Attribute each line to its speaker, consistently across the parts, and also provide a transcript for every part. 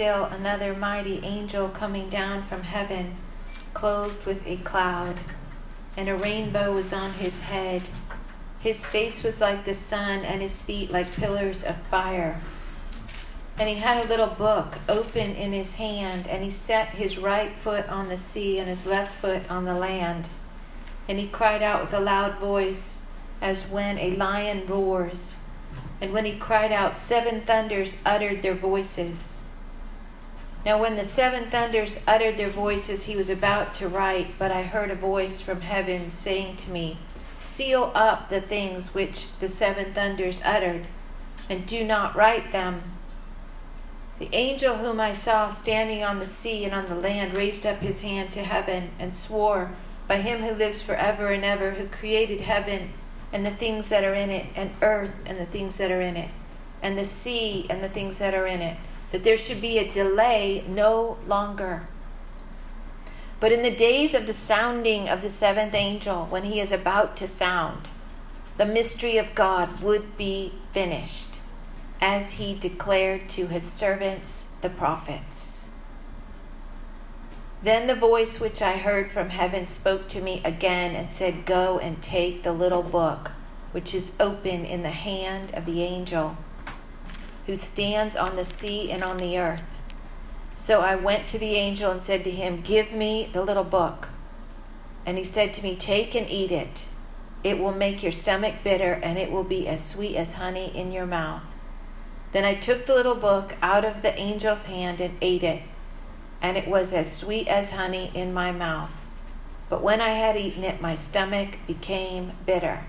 Speaker 1: still another mighty angel coming down from heaven, clothed with a cloud, and a rainbow was on his head. His face was like the sun, and his feet like pillars of fire. And he had a little book open in his hand, and he set his right foot on the sea and his left foot on the land. And he cried out with a loud voice, as when a lion roars. And when he cried out, seven thunders uttered their voices. Now, when the seven thunders uttered their voices, he was about to write, but I heard a voice from heaven saying to me, Seal up the things which the seven thunders uttered, and do not write them. The angel whom I saw standing on the sea and on the land raised up his hand to heaven and swore by him who lives forever and ever, who created heaven and the things that are in it, and earth and the things that are in it, and the sea and the things that are in it, that there should be a delay no longer. But in the days of the sounding of the seventh angel, when he is about to sound, the mystery of God would be finished as he declared to his servants the prophets. Then the voice which I heard from heaven spoke to me again and said, Go and take the little book which is open in the hand of the angel who stands on the sea and on the earth. So I went to the angel and said to him, Give me the little book. And he said to me, Take and eat it. It will make your stomach bitter, and it will be as sweet as honey in your mouth. Then I took the little book out of the angel's hand and ate it, and it was as sweet as honey in my mouth. But when I had eaten it, my stomach became bitter.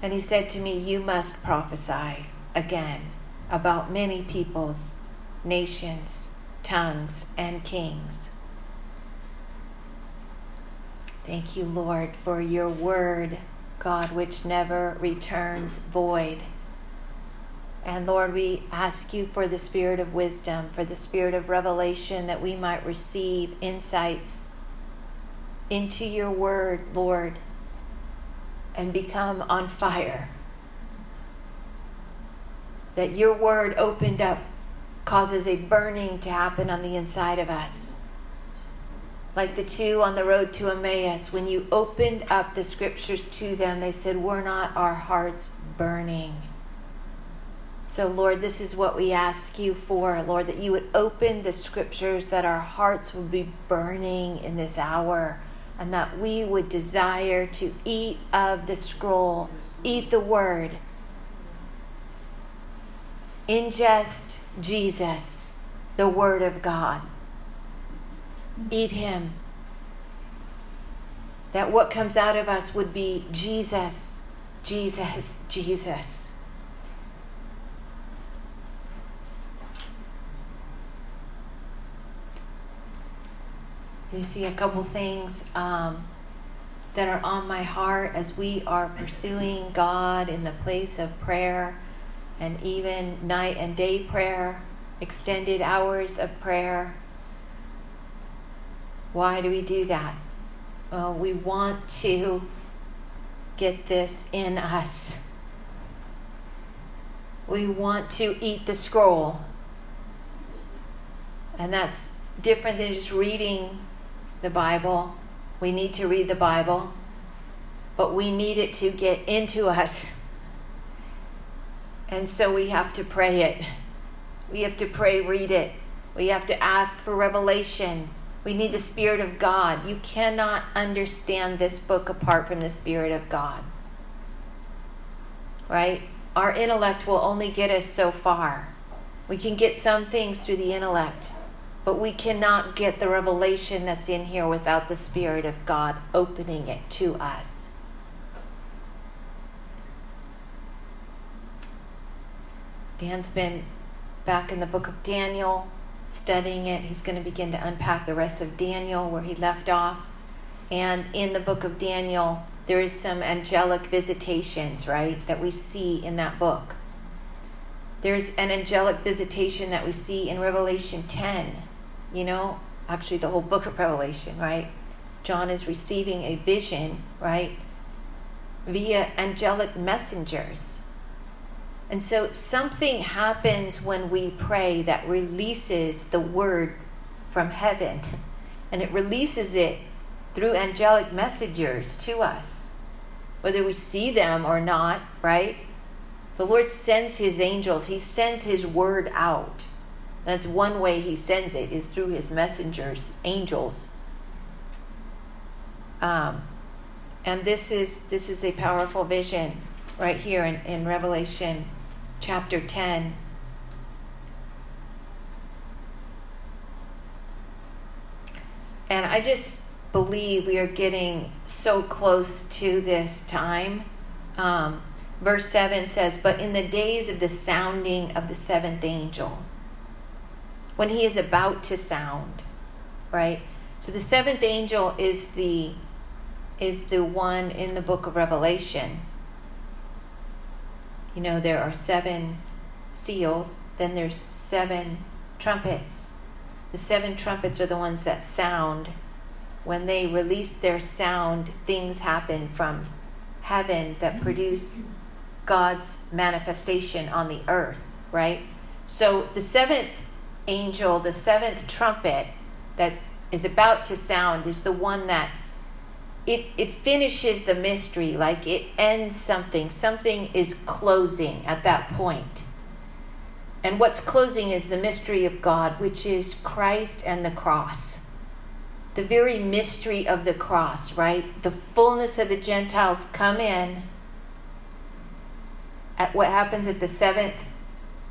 Speaker 1: And he said to me, You must prophesy again about many peoples, nations, tongues, and kings. Thank you, Lord, for your word, God, which never returns void. And Lord, we ask you for the spirit of wisdom, for the spirit of revelation, that we might receive insights into your word, Lord, and become on fire. That your word opened up causes a burning to happen on the inside of us. Like the two on the road to Emmaus, when you opened up the scriptures to them, they said, Were not our hearts burning? So, Lord, this is what we ask you for, Lord, that you would open the scriptures, that our hearts would be burning in this hour, and that we would desire to eat of the scroll, eat the word, ingest Jesus, the word of God. Eat him. That what comes out of us would be Jesus, Jesus, Jesus. You see a couple things um, that are on my heart as we are pursuing God in the place of prayer and even night and day prayer, extended hours of prayer. Why do we do that? Well, we want to get this in us. We want to eat the scroll. And that's different than just reading the Bible. We need to read the Bible, but we need it to get into us. And so we have to pray it. We have to pray, read it. We have to ask for revelation. We need the Spirit of God. You cannot understand this book apart from the Spirit of God. Right? Our intellect will only get us so far. We can get some things through the intellect, but we cannot get the revelation that's in here without the Spirit of God opening it to us. Dan's been back in the book of Daniel studying it. He's going to begin to unpack the rest of Daniel where he left off. And in the book of Daniel, there is some angelic visitations, right, that we see in that book. There's an angelic visitation that we see in Revelation 10. You know, actually, the whole book of Revelation, right? John is receiving a vision, right? Via angelic messengers. And so something happens when we pray that releases the word from heaven. And it releases it through angelic messengers to us. Whether we see them or not, right? The Lord sends his angels, he sends his word out. That's one way he sends it is through his messengers, angels. Um, and this is this is a powerful vision right here in, in Revelation chapter 10. And I just believe we are getting so close to this time. Um, verse 7 says, But in the days of the sounding of the seventh angel, when he is about to sound, right? So the seventh angel is the is the one in the book of Revelation. You know, there are seven seals, then there's seven trumpets. The seven trumpets are the ones that sound. When they release their sound, things happen from heaven that produce God's manifestation on the earth, right? So the seventh angel, the seventh trumpet that is about to sound, is the one that it, it finishes the mystery, like it ends something. Something is closing at that point. And what's closing is the mystery of God, which is Christ and the cross. The very mystery of the cross, right? The fullness of the Gentiles come in at what happens at the seventh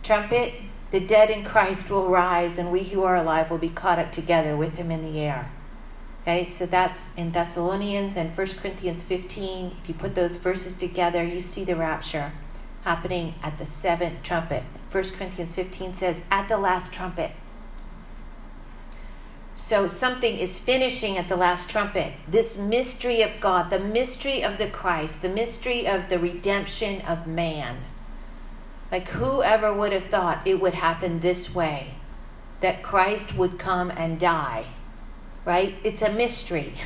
Speaker 1: trumpet, the dead in Christ will rise, and we who are alive will be caught up together with him in the air. Okay, so that's in Thessalonians and 1 Corinthians 15. If you put those verses together, you see the rapture happening at the seventh trumpet. 1 Corinthians 15 says, at the last trumpet. So something is finishing at the last trumpet. This mystery of God, the mystery of the Christ, the mystery of the redemption of man. Like whoever would have thought it would happen this way that Christ would come and die, right? It's a mystery.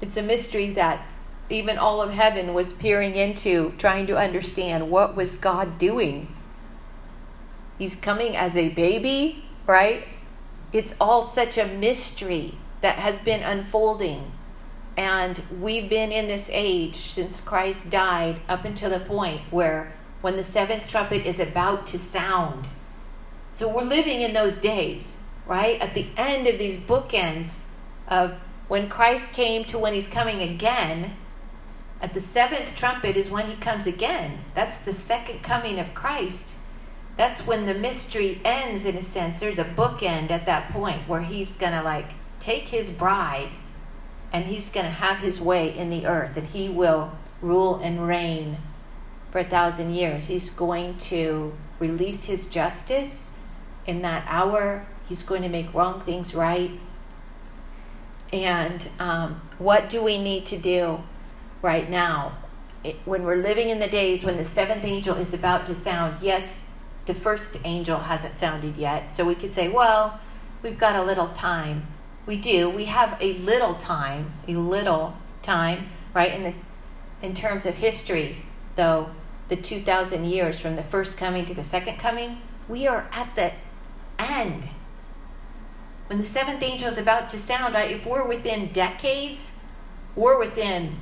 Speaker 1: It's a mystery that even all of heaven was peering into, trying to understand what was God doing. He's coming as a baby, right? it's all such a mystery that has been unfolding. And we've been in this age since Christ died up until the point where when the seventh trumpet is about to sound. So we're living in those days, right? At the end of these bookends of when Christ came to when he's coming again. At the seventh trumpet is when he comes again. That's the second coming of Christ that's when the mystery ends in a sense there's a bookend at that point where he's going to like take his bride and he's going to have his way in the earth and he will rule and reign for a thousand years he's going to release his justice in that hour he's going to make wrong things right and um, what do we need to do right now it, when we're living in the days when the seventh angel is about to sound yes the first angel hasn't sounded yet. So we could say, well, we've got a little time. We do. We have a little time, a little time, right? In the in terms of history, though, the 2000 years from the first coming to the second coming, we are at the end. When the seventh angel is about to sound, if we're within decades, we're within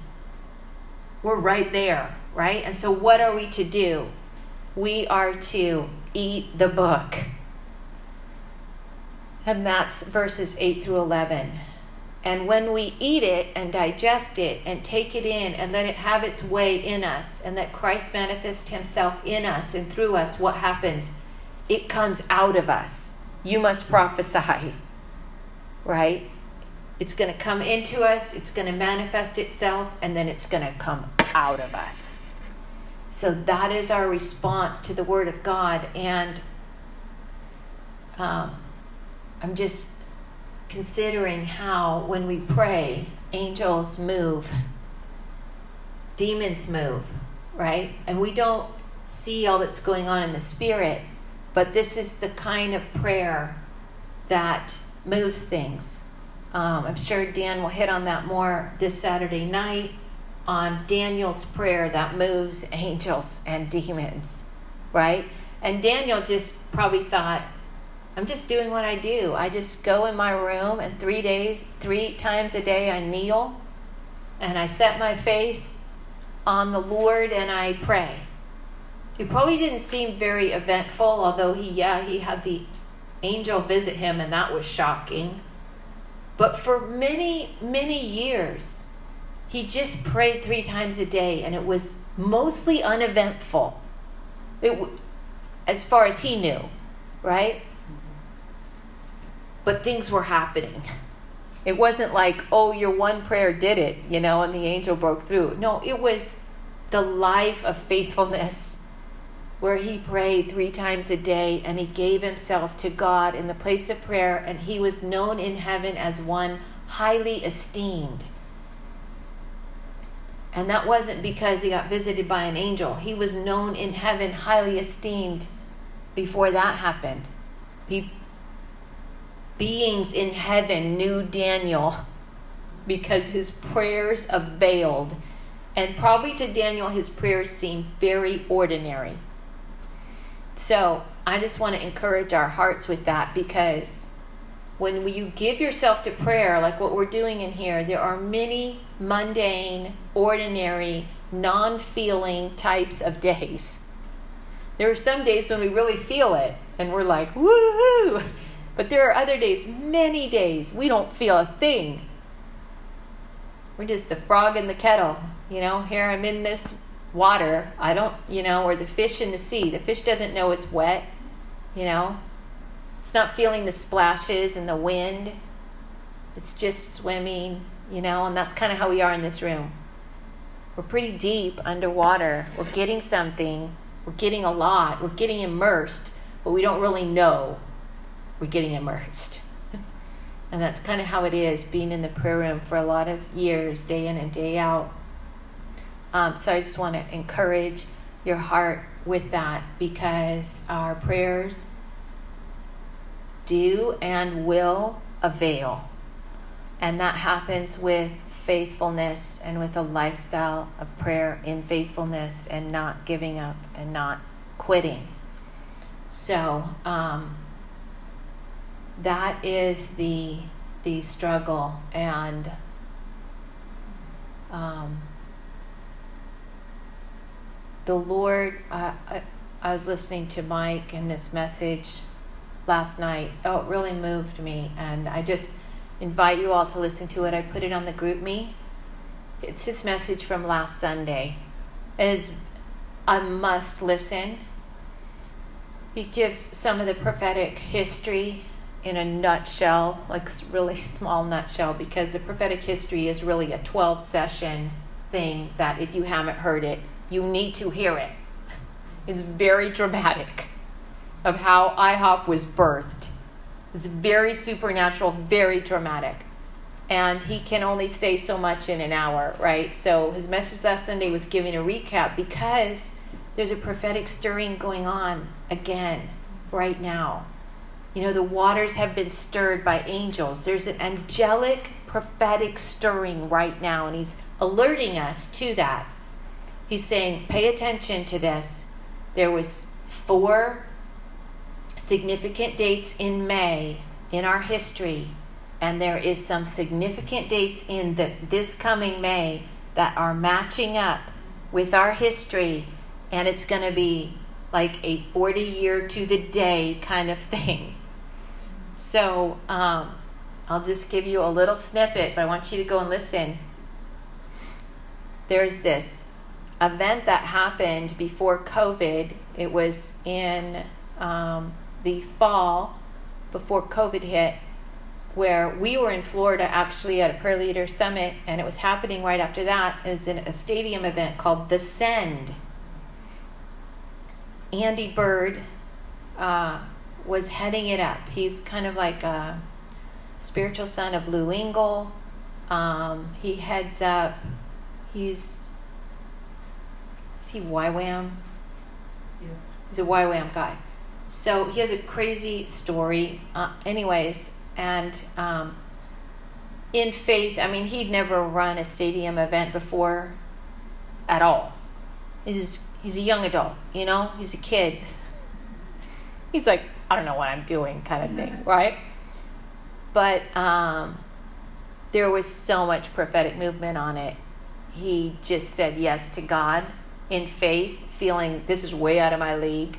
Speaker 1: we're right there, right? And so what are we to do? we are to eat the book. And that's verses 8 through 11. And when we eat it and digest it and take it in and let it have its way in us and let Christ manifest himself in us and through us, what happens? It comes out of us. You must prophesy, right? It's going to come into us, it's going to manifest itself, and then it's going to come out of us. So that is our response to the Word of God. And um, I'm just considering how, when we pray, angels move, demons move, right? And we don't see all that's going on in the spirit, but this is the kind of prayer that moves things. Um, I'm sure Dan will hit on that more this Saturday night on Daniel's prayer that moves angels and demons, right? And Daniel just probably thought, I'm just doing what I do. I just go in my room and three days, three times a day, I kneel and I set my face on the Lord and I pray. He probably didn't seem very eventful, although he, yeah, he had the angel visit him and that was shocking. But for many, many years, he just prayed three times a day and it was mostly uneventful. It, as far as he knew, right? But things were happening. It wasn't like, oh, your one prayer did it, you know, and the angel broke through. No, it was the life of faithfulness where he prayed three times a day and he gave himself to God in the place of prayer, and he was known in heaven as one highly esteemed. And that wasn't because he got visited by an angel. He was known in heaven highly esteemed before that happened. He, beings in heaven knew Daniel because his prayers availed. And probably to Daniel, his prayers seemed very ordinary. So I just want to encourage our hearts with that because when you give yourself to prayer, like what we're doing in here, there are many mundane, ordinary, non feeling types of days. There are some days when we really feel it and we're like, woohoo! But there are other days, many days, we don't feel a thing. We're just the frog in the kettle. You know, here I'm in this water. I don't, you know, or the fish in the sea. The fish doesn't know it's wet, you know. It's not feeling the splashes and the wind. It's just swimming, you know, and that's kind of how we are in this room. We're pretty deep underwater. We're getting something. We're getting a lot. We're getting immersed, but we don't really know we're getting immersed. and that's kind of how it is being in the prayer room for a lot of years, day in and day out. Um, so I just want to encourage your heart with that because our prayers do and will avail. And that happens with faithfulness and with a lifestyle of prayer in faithfulness and not giving up and not quitting. So um, that is the the struggle and um, the Lord, uh, I, I was listening to Mike and this message last night. Oh, it really moved me. And I just invite you all to listen to it. I put it on the GroupMe. It's his message from last Sunday. It is a must listen. He gives some of the prophetic history in a nutshell, like really small nutshell, because the prophetic history is really a 12 session thing that if you haven't heard it, you need to hear it. It's very dramatic of how IHOP was birthed. It's very supernatural, very dramatic. And he can only say so much in an hour, right? So his message last Sunday was giving a recap because there's a prophetic stirring going on again right now. You know, the waters have been stirred by angels. There's an angelic prophetic stirring right now, and he's alerting us to that. He's saying, pay attention to this. There was four significant dates in May in our history, and there is some significant dates in the, this coming May that are matching up with our history, and it's going to be like a 40 year to the day kind of thing. So um, I'll just give you a little snippet, but I want you to go and listen. There's this event that happened before COVID. It was in um, the fall before COVID hit, where we were in Florida actually at a prayer leader summit, and it was happening right after that is in a stadium event called The Send. Andy Byrd uh, was heading it up. He's kind of like a spiritual son of Lou Engle. Um, he heads up. He's is he YWAM? Yeah. He's a YWAM guy. so he has a crazy story, uh, anyways, and um, in faith, I mean, he'd never run a stadium event before at all. He's he's a young adult, you know, he's a kid. He's like, I don't know what I'm doing, kind of thing, right? But um, there was so much prophetic movement on it. He just said yes to God in faith, feeling this is way out of my league.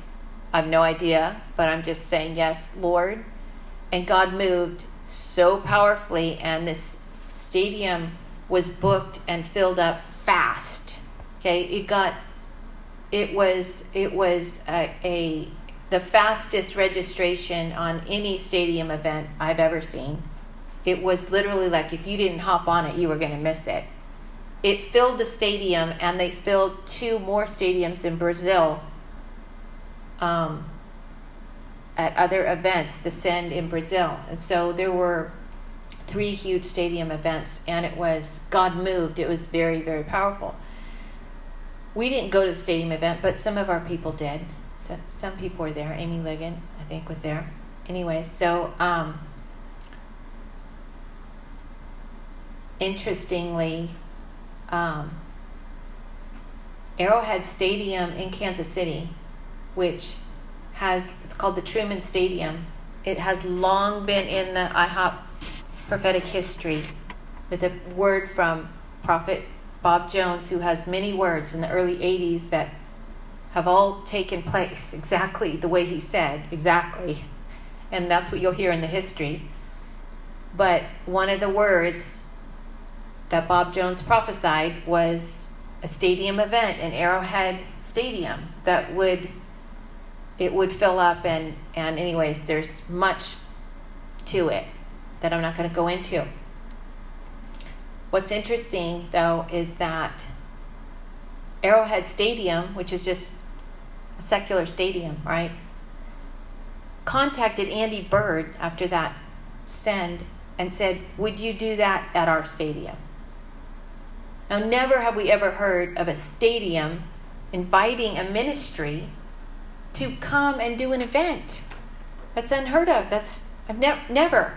Speaker 1: I have no idea, but I'm just saying yes, Lord. And God moved so powerfully, and this stadium was booked and filled up fast. Okay, it got, it was, it was a, a the fastest registration on any stadium event I've ever seen. It was literally like if you didn't hop on it, you were going to miss it. It filled the stadium, and they filled two more stadiums in Brazil um, at other events, the Send in Brazil. And so there were three huge stadium events, and it was, God moved. It was very, very powerful. We didn't go to the stadium event, but some of our people did. So some people were there. Amy Ligon, I think, was there. Anyway, so um, interestingly, um, Arrowhead Stadium in Kansas City which has it's called the Truman Stadium. It has long been in the IHOP prophetic history with a word from Prophet Bob Jones, who has many words in the early 80s that have all taken place exactly the way he said, exactly. And that's what you'll hear in the history. But one of the words that Bob Jones prophesied was a stadium event, an Arrowhead Stadium, that would it would fill up and and anyways there's much to it that i'm not going to go into. What's interesting though is that arrowhead stadium which is just a secular stadium right contacted andy byrd after that send and said would you do that at our stadium now never have we ever heard of a stadium inviting a ministry to come and do an event. That's unheard of. That's I've never never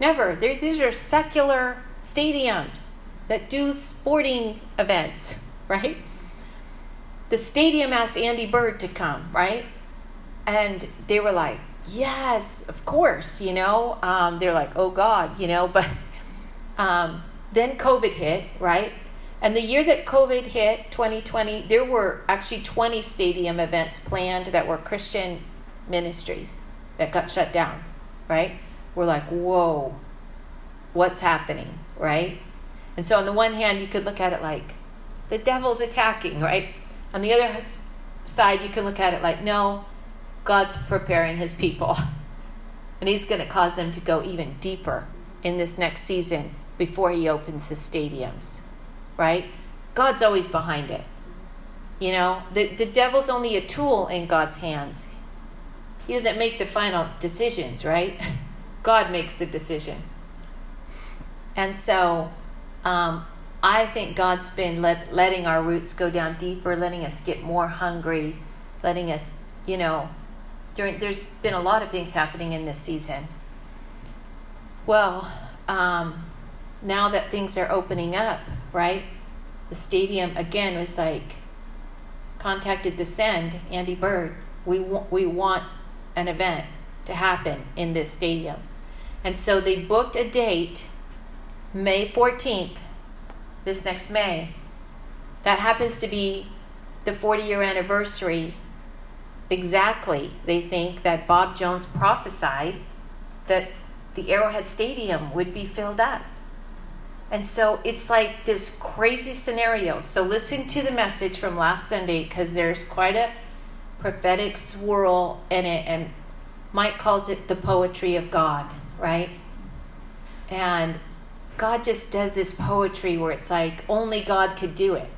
Speaker 1: never. these are secular stadiums that do sporting events, right? The stadium asked Andy Byrd to come, right? And they were like, yes, of course, you know. Um, they're like, oh God, you know, but um, then COVID hit, right? And the year that COVID hit, 2020, there were actually 20 stadium events planned that were Christian ministries that got shut down, right? We're like, whoa, what's happening, right? And so, on the one hand, you could look at it like the devil's attacking, right? On the other side, you can look at it like, no, God's preparing his people. And he's going to cause them to go even deeper in this next season before he opens the stadiums right? God's always behind it. You know, the, the devil's only a tool in God's hands. He doesn't make the final decisions, right? God makes the decision. And so um, I think God's been let, letting our roots go down deeper, letting us get more hungry, letting us, you know, during, there's been a lot of things happening in this season. Well, um, now that things are opening up, right? The stadium again was like contacted the send Andy Byrd. We we want an event to happen in this stadium, and so they booked a date, May fourteenth, this next May. That happens to be the 40 year anniversary exactly they think that Bob Jones prophesied that the Arrowhead Stadium would be filled up. And so it's like this crazy scenario. So listen to the message from last Sunday because there's quite a prophetic swirl in it. And Mike calls it the poetry of God, right? And God just does this poetry where it's like only God could do it.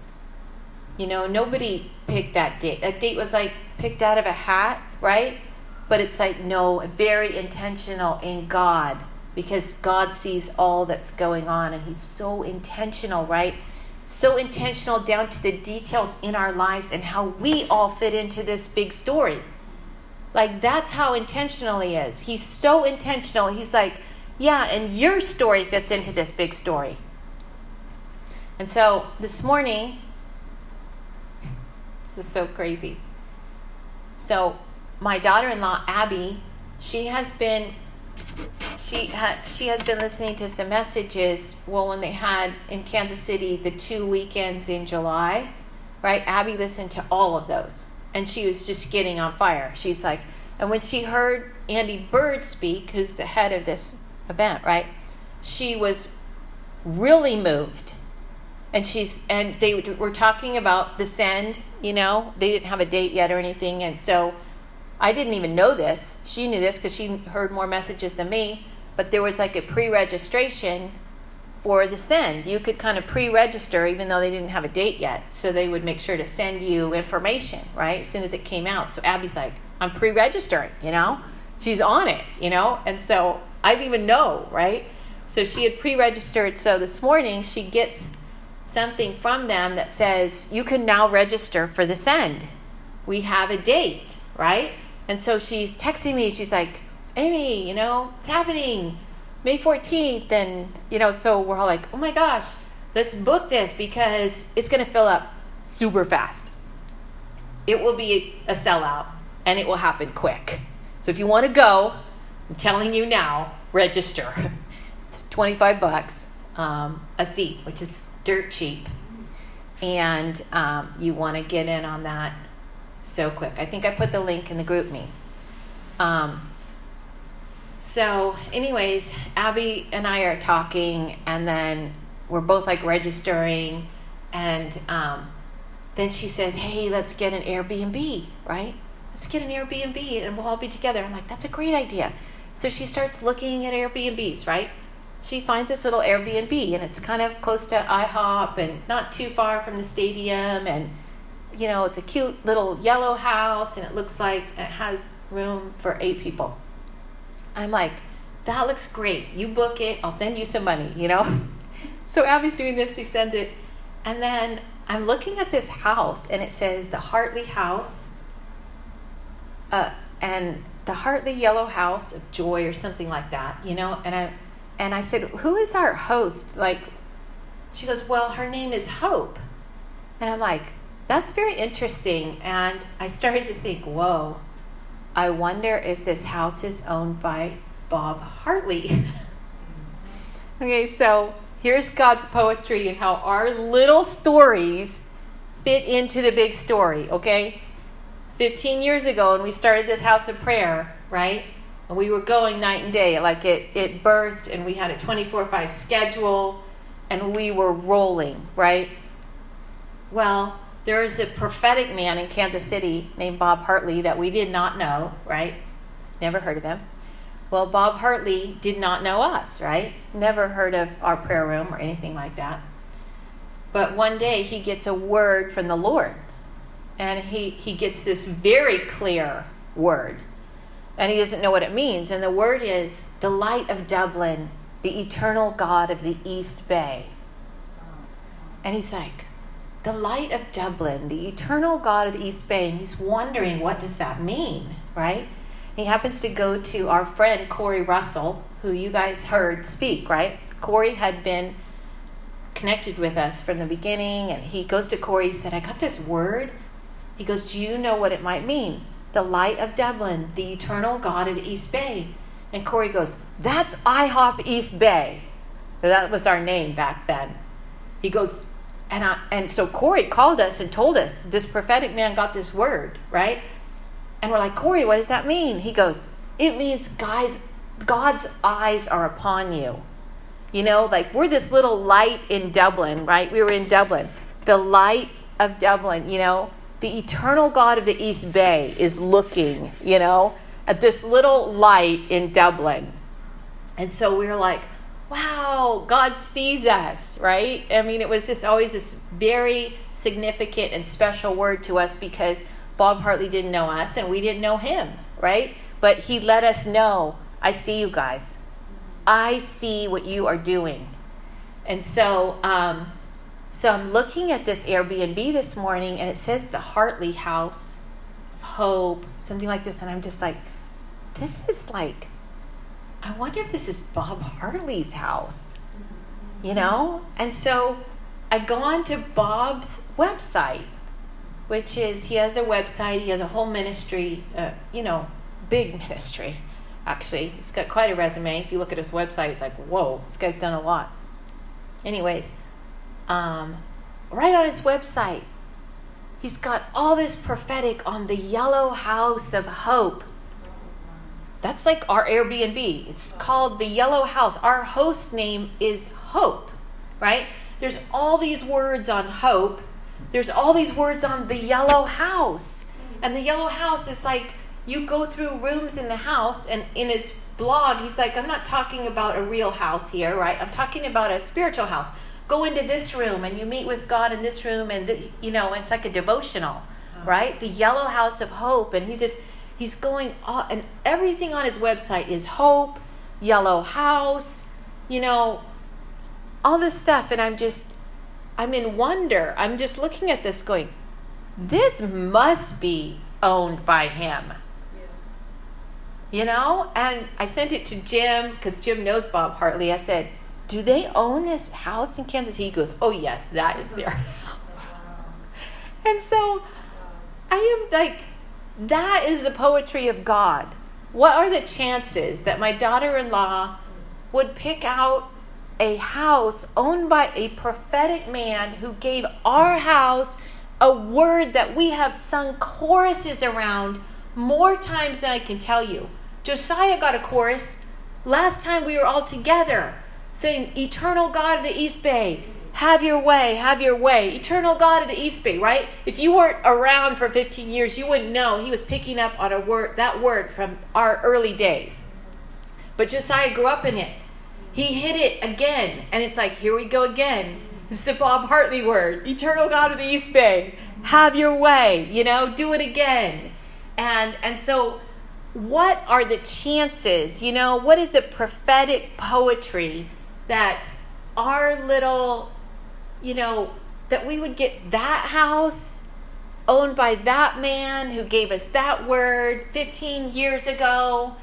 Speaker 1: You know, nobody picked that date. That date was like picked out of a hat, right? But it's like, no, very intentional in God because God sees all that's going on and He's so intentional, right? So intentional down to the details in our lives and how we all fit into this big story. Like that's how intentional he is. He's so intentional. He's like, yeah, and your story fits into this big story. And so this morning, this is so crazy. So my daughter-in-law Abby, she has been she had she has been listening to some messages well when they had in Kansas City the two weekends in July, right? Abby listened to all of those and she was just getting on fire. She's like and when she heard Andy Byrd speak, who's the head of this event, right? She was really moved. And she's and they were talking about the send, you know, they didn't have a date yet or anything and so I didn't even know this. She knew this because she heard more messages than me. But there was like a pre registration for the send. You could kind of pre register even though they didn't have a date yet. So they would make sure to send you information, right? As soon as it came out. So Abby's like, I'm pre registering, you know? She's on it, you know? And so I didn't even know, right? So she had pre registered. So this morning she gets something from them that says, You can now register for the send. We have a date, right? And so she's texting me. She's like, Amy, you know, it's happening May 14th. And, you know, so we're all like, oh my gosh, let's book this because it's going to fill up super fast. It will be a sellout and it will happen quick. So if you want to go, I'm telling you now, register. It's 25 bucks um, a seat, which is dirt cheap. And um, you want to get in on that so quick. I think I put the link in the GroupMe. Um, so, anyways, Abby and I are talking, and then we're both like registering, and um, then she says, "Hey, let's get an Airbnb, right? Let's get an Airbnb, and we'll all be together." I'm like, "That's a great idea." So she starts looking at Airbnbs, right? She finds this little Airbnb, and it's kind of close to IHOP and not too far from the stadium, and you know, it's a cute little yellow house and it looks like it has room for eight people. I'm like, that looks great. You book it, I'll send you some money, you know? so Abby's doing this, she sends it. And then I'm looking at this house and it says the Hartley House uh, and the Hartley Yellow House of Joy or something like that, you know? And I and I said, Who is our host? Like she goes, Well, her name is Hope. And I'm like, that's very interesting. And I started to think, whoa, I wonder if this house is owned by Bob Hartley. okay, so here's God's poetry and how our little stories fit into the big story, okay? 15 years ago, when we started this house of prayer, right? And we were going night and day, like it, it birthed, and we had a 24 5 schedule, and we were rolling, right? Well, there is a prophetic man in Kansas City named Bob Hartley that we did not know, right? Never heard of him. Well, Bob Hartley did not know us, right? Never heard of our prayer room or anything like that. But one day he gets a word from the Lord. And he, he gets this very clear word. And he doesn't know what it means. And the word is the light of Dublin, the eternal God of the East Bay. And he's like, the light of Dublin, the eternal God of the East Bay, and he's wondering what does that mean, right? He happens to go to our friend Corey Russell, who you guys heard speak, right? Corey had been connected with us from the beginning, and he goes to Corey. He said, "I got this word." He goes, "Do you know what it might mean?" The light of Dublin, the eternal God of the East Bay. And Corey goes, "That's IHOP East Bay." That was our name back then. He goes, and I, and so Corey called us and told us this prophetic man got this word, right? And we're like, Corey, what does that mean? He goes, it means guys, God's eyes are upon you. You know, like we're this little light in Dublin, right? We were in Dublin. The light of Dublin, you know, the eternal God of the East Bay is looking, you know, at this little light in Dublin. And so we're like, wow, God sees us, right? I mean, it was just always this very significant and special word to us because Bob Hartley didn't know us and we didn't know him, right? But he let us know, I see you guys. I see what you are doing. And so, um, so I'm looking at this Airbnb this morning and it says the Hartley House of hope, something like this. And I'm just like, this is like, I wonder if this is Bob Hartley's house, you know? And so I go on to Bob's website, which is, he has a website, he has a whole ministry, uh, you know, big ministry, actually. He's got quite a resume. If you look at his website, it's like, whoa, this guy's done a lot. Anyways, um, right on his website, he's got all this prophetic on the yellow house of hope. That's like our Airbnb. It's called the Yellow House. Our host name is Hope, right? There's all these words on hope. There's all these words on the Yellow House. And the Yellow House is like you go through rooms in the house, and in his blog, he's like, I'm not talking about a real house here, right? I'm talking about a spiritual house go into this room and you meet with God in this room, and the, you know it's like a devotional, uh-huh. right? The Yellow House of Hope, and he just he's going all, and everything on his website is hope, Yellow House, you know, all this stuff, and I'm just I'm in wonder. I'm just looking at this, going, this must be owned by him. You know, and I sent it to Jim because Jim knows Bob Hartley. I said, do they own this house in Kansas? He goes, oh, yes, that is their house. And so I am like, that is the poetry of God. What are the chances that my daughter in law would pick out a house owned by a prophetic man who gave our house a word that we have sung choruses around more times than I can tell you? Josiah got a chorus last time we were all together saying, Eternal God of the East Bay, have your way, have your way. Eternal God of the East Bay, right? If you weren't around for 15 years, you wouldn't know he was picking up on a word that word from our early days. But Josiah grew up in it. He hit it again, and it's like, here we go again. It's the Bob Hartley word. Eternal God of the East Bay, have your way, you know, do it again. And and so what are the chances, you know, what is the prophetic poetry that our little, you know, that we would get that house owned by that man who gave us that word 15 years ago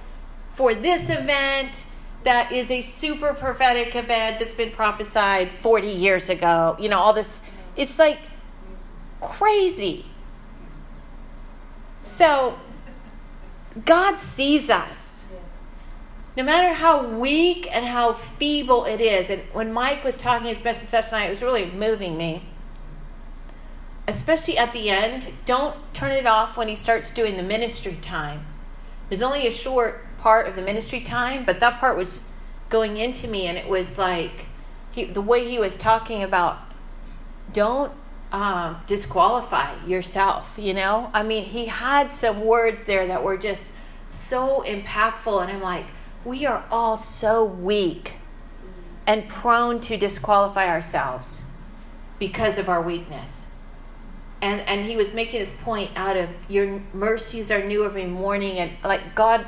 Speaker 1: for this event that is a super prophetic event that's been prophesied 40 years ago. You know, all this, it's like crazy. So, God sees us no matter how weak and how feeble it is, and when Mike was talking his message such night, it was really moving me. Especially at the end, don't turn it off when he starts doing the ministry time. There's only a short part of the ministry time, but that part was going into me, and it was like he, the way he was talking about don't um, disqualify yourself, you know? I mean, he had some words there that were just so impactful, and I'm like, we are all so weak and prone to disqualify ourselves because of our weakness. And and he was making this point out of your mercies are new every morning and like God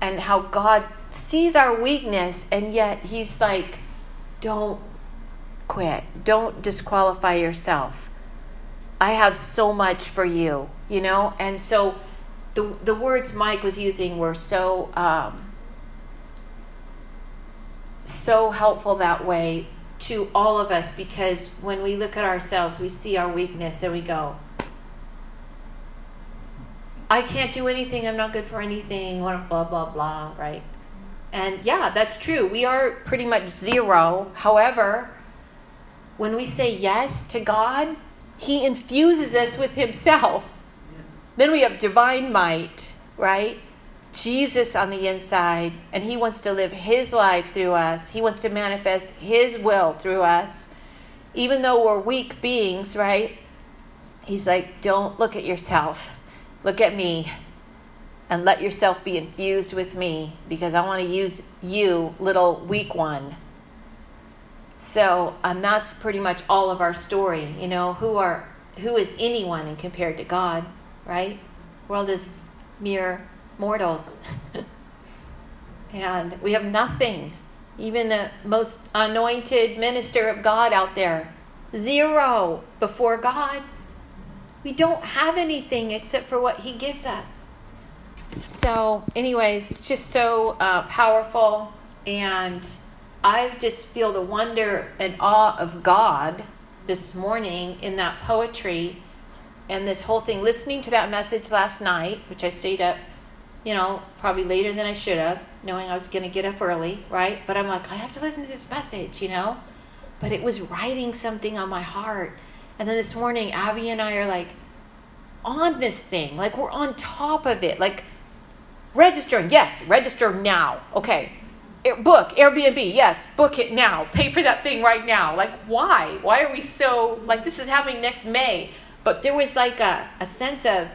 Speaker 1: and how God sees our weakness and yet he's like don't quit. Don't disqualify yourself. I have so much for you, you know? And so the the words Mike was using were so um, so helpful that way to all of us because when we look at ourselves, we see our weakness and we go, I can't do anything, I'm not good for anything, blah, blah, blah, right? And yeah, that's true. We are pretty much zero. However, when we say yes to God, He infuses us with Himself. Then we have divine might, right? Jesus on the inside, and He wants to live His life through us. He wants to manifest His will through us. Even though we're weak beings, right? He's like, don't look at yourself, look at me, and let yourself be infused with me because I want to use you, little weak one. So, and that's pretty much all of our story. You know, who are who is anyone in compared to God, right? World is mere mortals. and we have nothing. Even the most anointed minister of God out there, zero before God. We don't have anything except for what He gives us. So, anyways, it's just so uh, powerful. And I just feel the wonder and awe of God this morning in that poetry and this whole thing. Listening to that message last night, which I stayed up, you know, probably later than I should have, knowing I was going to get up early, right? But I'm like, I have to listen to this message, you know? But it was writing something on my heart. And then this morning, Abby and I are like on this thing, like we're on top of it, like registering. Yes, register now. Okay. Book Airbnb. Yes, book it now. Pay for that thing right now. Like, why? Why are we so like this is happening next May? But there was like a, a sense of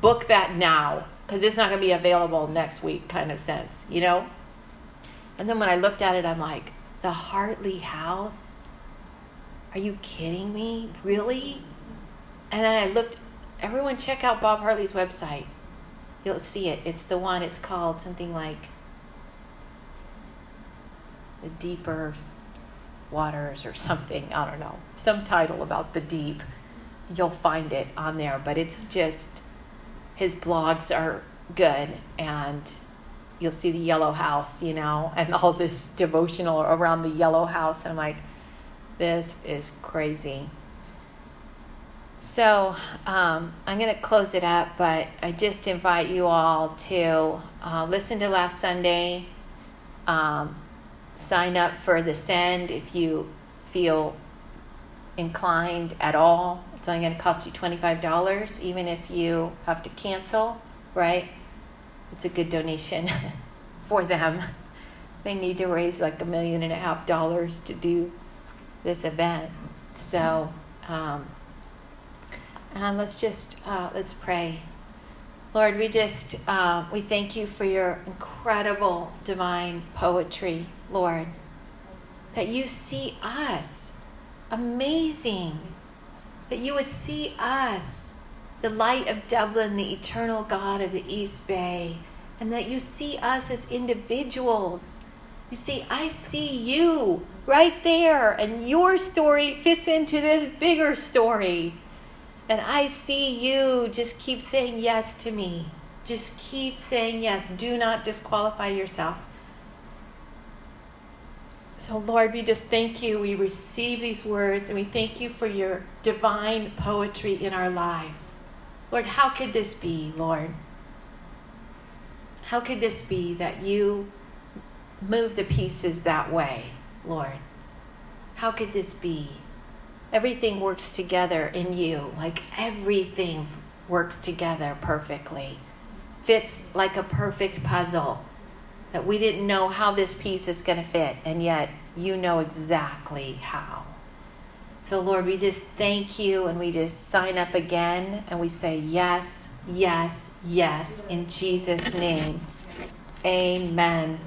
Speaker 1: book that now because it's not going to be available next week kind of sense, you know? And then when I looked at it, I'm like, the Hartley house? Are you kidding me? Really? And then I looked, everyone check out Bob Hartley's website. You'll see it. It's the one, it's called something like The Deeper Waters or something. I don't know. Some title about the deep. You'll find it on there, but it's just his blogs are good and you'll see the yellow house, you know, and all this devotional around the yellow house. And I'm like, this is crazy. So um, I'm going to close it up, but I just invite you all to uh, listen to last Sunday. Um, sign up for the send if you feel inclined at all. It's only going to cost you $25, even if you have to cancel, right? It's a good donation for them. They need to raise like a million and a half dollars to do this event. So, um, let's just uh, let's pray. Lord, we just uh, we thank you for your incredible divine poetry, Lord. That you see us, amazing that you would see us, the light of Dublin, the eternal God of the East Bay, and that you see us as individuals. You see, I see you right there, and your story fits into this bigger story. And I see you just keep saying yes to me. Just keep saying yes. Do not disqualify yourself. So, Lord, we just thank you. We receive these words and we thank you for your divine poetry in our lives. Lord, how could this be, Lord? How could this be that you move the pieces that way, Lord? How could this be? Everything works together in you, like everything works together perfectly, fits like a perfect puzzle that we didn't know how this piece is going to fit, and yet you know exactly how. So, Lord, we just thank you and we just sign up again and we say yes, yes, yes, in Jesus' name. Amen.